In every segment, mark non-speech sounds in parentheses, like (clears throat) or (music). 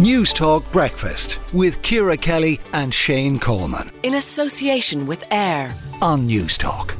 Newstalk Breakfast with Ciara Kelly and Shane Coleman. In association with AIR on Newstalk.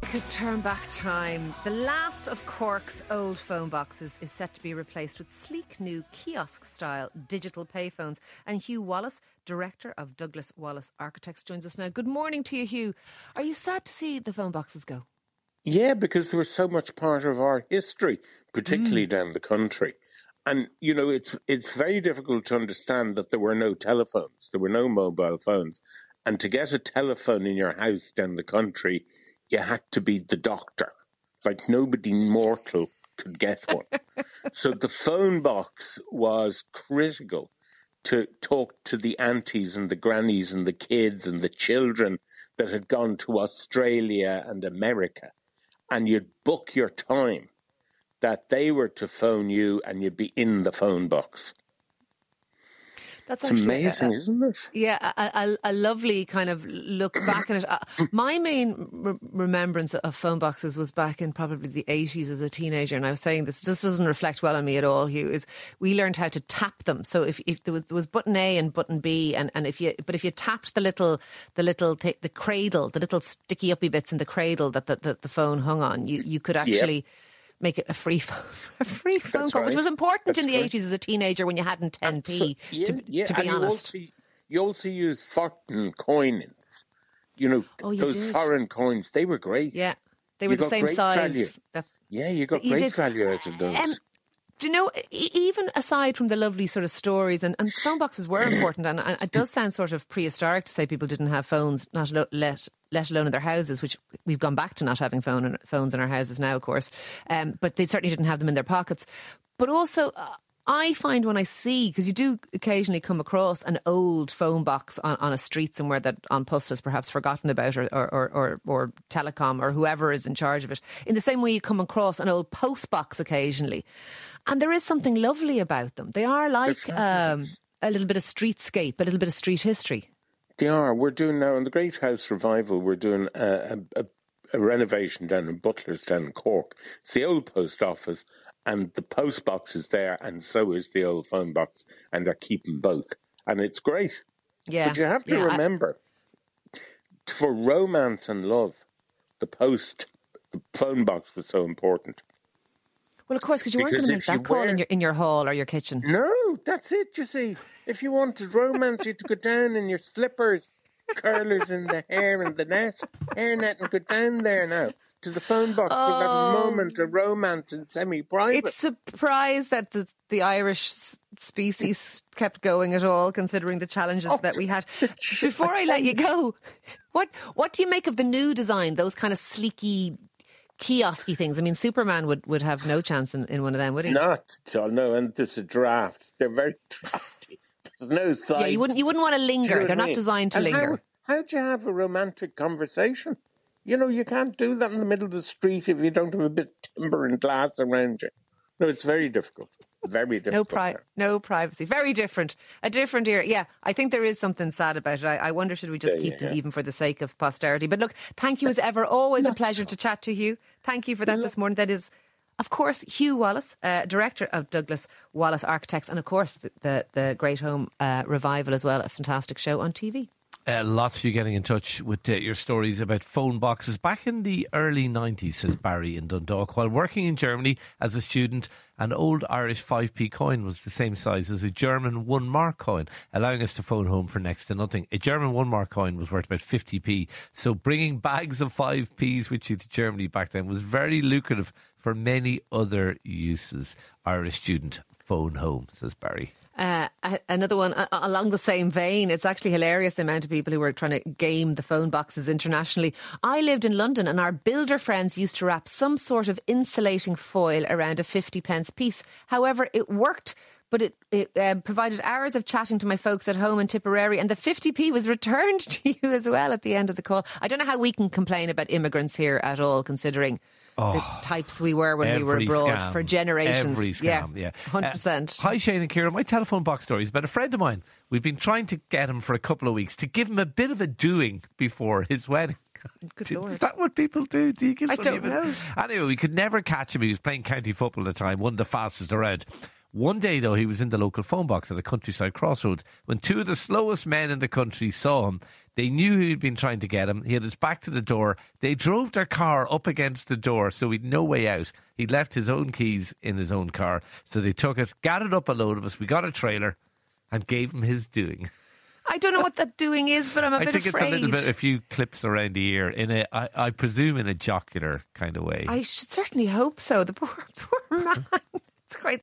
Could turn back time. The last of Cork's old phone boxes is set to be replaced with sleek new kiosk style digital payphones. And Hugh Wallace, director of Douglas Wallace Architects, joins us now. Good morning to you, Hugh. Are you sad to see the phone boxes go? Yeah, because they were so much part of our history, particularly mm. down the country. And you know, it's it's very difficult to understand that there were no telephones, there were no mobile phones, and to get a telephone in your house down the country, you had to be the doctor. Like nobody mortal could get one. (laughs) so the phone box was critical to talk to the aunties and the grannies and the kids and the children that had gone to Australia and America. And you'd book your time that they were to phone you and you'd be in the phone box. That's it's amazing, a, isn't it? Yeah, a, a, a, lovely kind of look back at it. Uh, my main re- remembrance of phone boxes was back in probably the 80s as a teenager. And I was saying this, this doesn't reflect well on me at all, Hugh, is we learned how to tap them. So if, if there was there was button A and button B, and, and if you but if you tapped the little the little th- the cradle, the little sticky uppy bits in the cradle that the, the, the phone hung on, you you could actually. Yep make it a free phone, (laughs) a free phone That's call, right. which was important That's in the eighties as a teenager when you hadn't 10p. Yeah, to, yeah. to be and honest, you also, you also used foreign coins. You know oh, you those did. foreign coins; they were great. Yeah, they were you the same size. yeah, you got great did. value out of those. Um, do you know, even aside from the lovely sort of stories, and, and phone boxes were (clears throat) important, and, and, it does sound sort of prehistoric to say people didn't have phones, not let let alone in their houses, which we've gone back to not having phone phones in our houses now, of course. Um, but they certainly didn't have them in their pockets. But also, uh, I find when I see, because you do occasionally come across an old phone box on, on a street somewhere that An Post has perhaps forgotten about, or, or, or, or, Telecom, or whoever is in charge of it, in the same way you come across an old post box occasionally. And there is something lovely about them. They are like um, a little bit of streetscape, a little bit of street history. They are. We're doing now in the Great House Revival, we're doing a, a, a renovation down in Butler's Butlerstown in Cork. It's the old post office, and the post box is there, and so is the old phone box, and they're keeping both. And it's great. Yeah. But you have to yeah, remember I... for romance and love, the post, the phone box was so important. Well, of course, because you weren't going to make that call wear... in your in your hall or your kitchen. No, that's it. You see, if you wanted romance, you'd go down in your slippers, curlers in the hair and the net, hair net, and go down there now to the phone box oh, for that moment of romance and semi-private. It's surprised that the the Irish species kept going at all, considering the challenges oh, that we had. (laughs) Before I let you go, what what do you make of the new design? Those kind of sleeky kiosky things. I mean, Superman would, would have no chance in, in one of them, would he? Not at all. No, and there's a draft. They're very drafty. (laughs) There's no side. Yeah, you wouldn't. You wouldn't want to linger. They're not designed to and linger. How, how'd you have a romantic conversation? You know, you can't do that in the middle of the street if you don't have a bit of timber and glass around you. No, it's very difficult. Very difficult. no, pri- no privacy. Very different. A different era. Yeah, I think there is something sad about it. I, I wonder should we just yeah, keep yeah. them even for the sake of posterity. But look, thank you as ever. (laughs) Always a pleasure to chat to you. Thank you for that this morning. That is of course, Hugh Wallace, uh, director of Douglas Wallace Architects, and of course, the, the, the Great Home uh, Revival as well, a fantastic show on TV. Uh, lots of you getting in touch with uh, your stories about phone boxes. Back in the early 90s, says Barry in Dundalk, while working in Germany as a student, an old Irish 5p coin was the same size as a German 1 mark coin, allowing us to phone home for next to nothing. A German 1 mark coin was worth about 50p, so bringing bags of 5p's with you to Germany back then was very lucrative for many other uses. Irish student phone home, says Barry. Uh, another one uh, along the same vein. It's actually hilarious the amount of people who were trying to game the phone boxes internationally. I lived in London and our builder friends used to wrap some sort of insulating foil around a 50 pence piece. However, it worked but it, it uh, provided hours of chatting to my folks at home in Tipperary, and the 50p was returned (laughs) to you as well at the end of the call. I don't know how we can complain about immigrants here at all, considering Oh, the types we were when we were abroad scam, for generations. Every scam, yeah. yeah. Hundred percent. Uh, hi Shane and Ciara. My telephone box story is about a friend of mine. We've been trying to get him for a couple of weeks to give him a bit of a doing before his wedding. (laughs) Good Lord. Is that what people do? Do you give I don't know. Anyway, we could never catch him. He was playing county football at the time, one of the fastest around. One day, though, he was in the local phone box at a countryside crossroads when two of the slowest men in the country saw him. They knew he'd been trying to get him. He had his back to the door. They drove their car up against the door, so he'd no way out. He'd left his own keys in his own car. So they took it, gathered up a load of us. We got a trailer and gave him his doing. I don't know what that doing is, but I'm a (laughs) I bit afraid. I think it's a little bit, a few clips around the ear, in a, I, I presume, in a jocular kind of way. I should certainly hope so. The poor, (laughs) poor man. It's quite.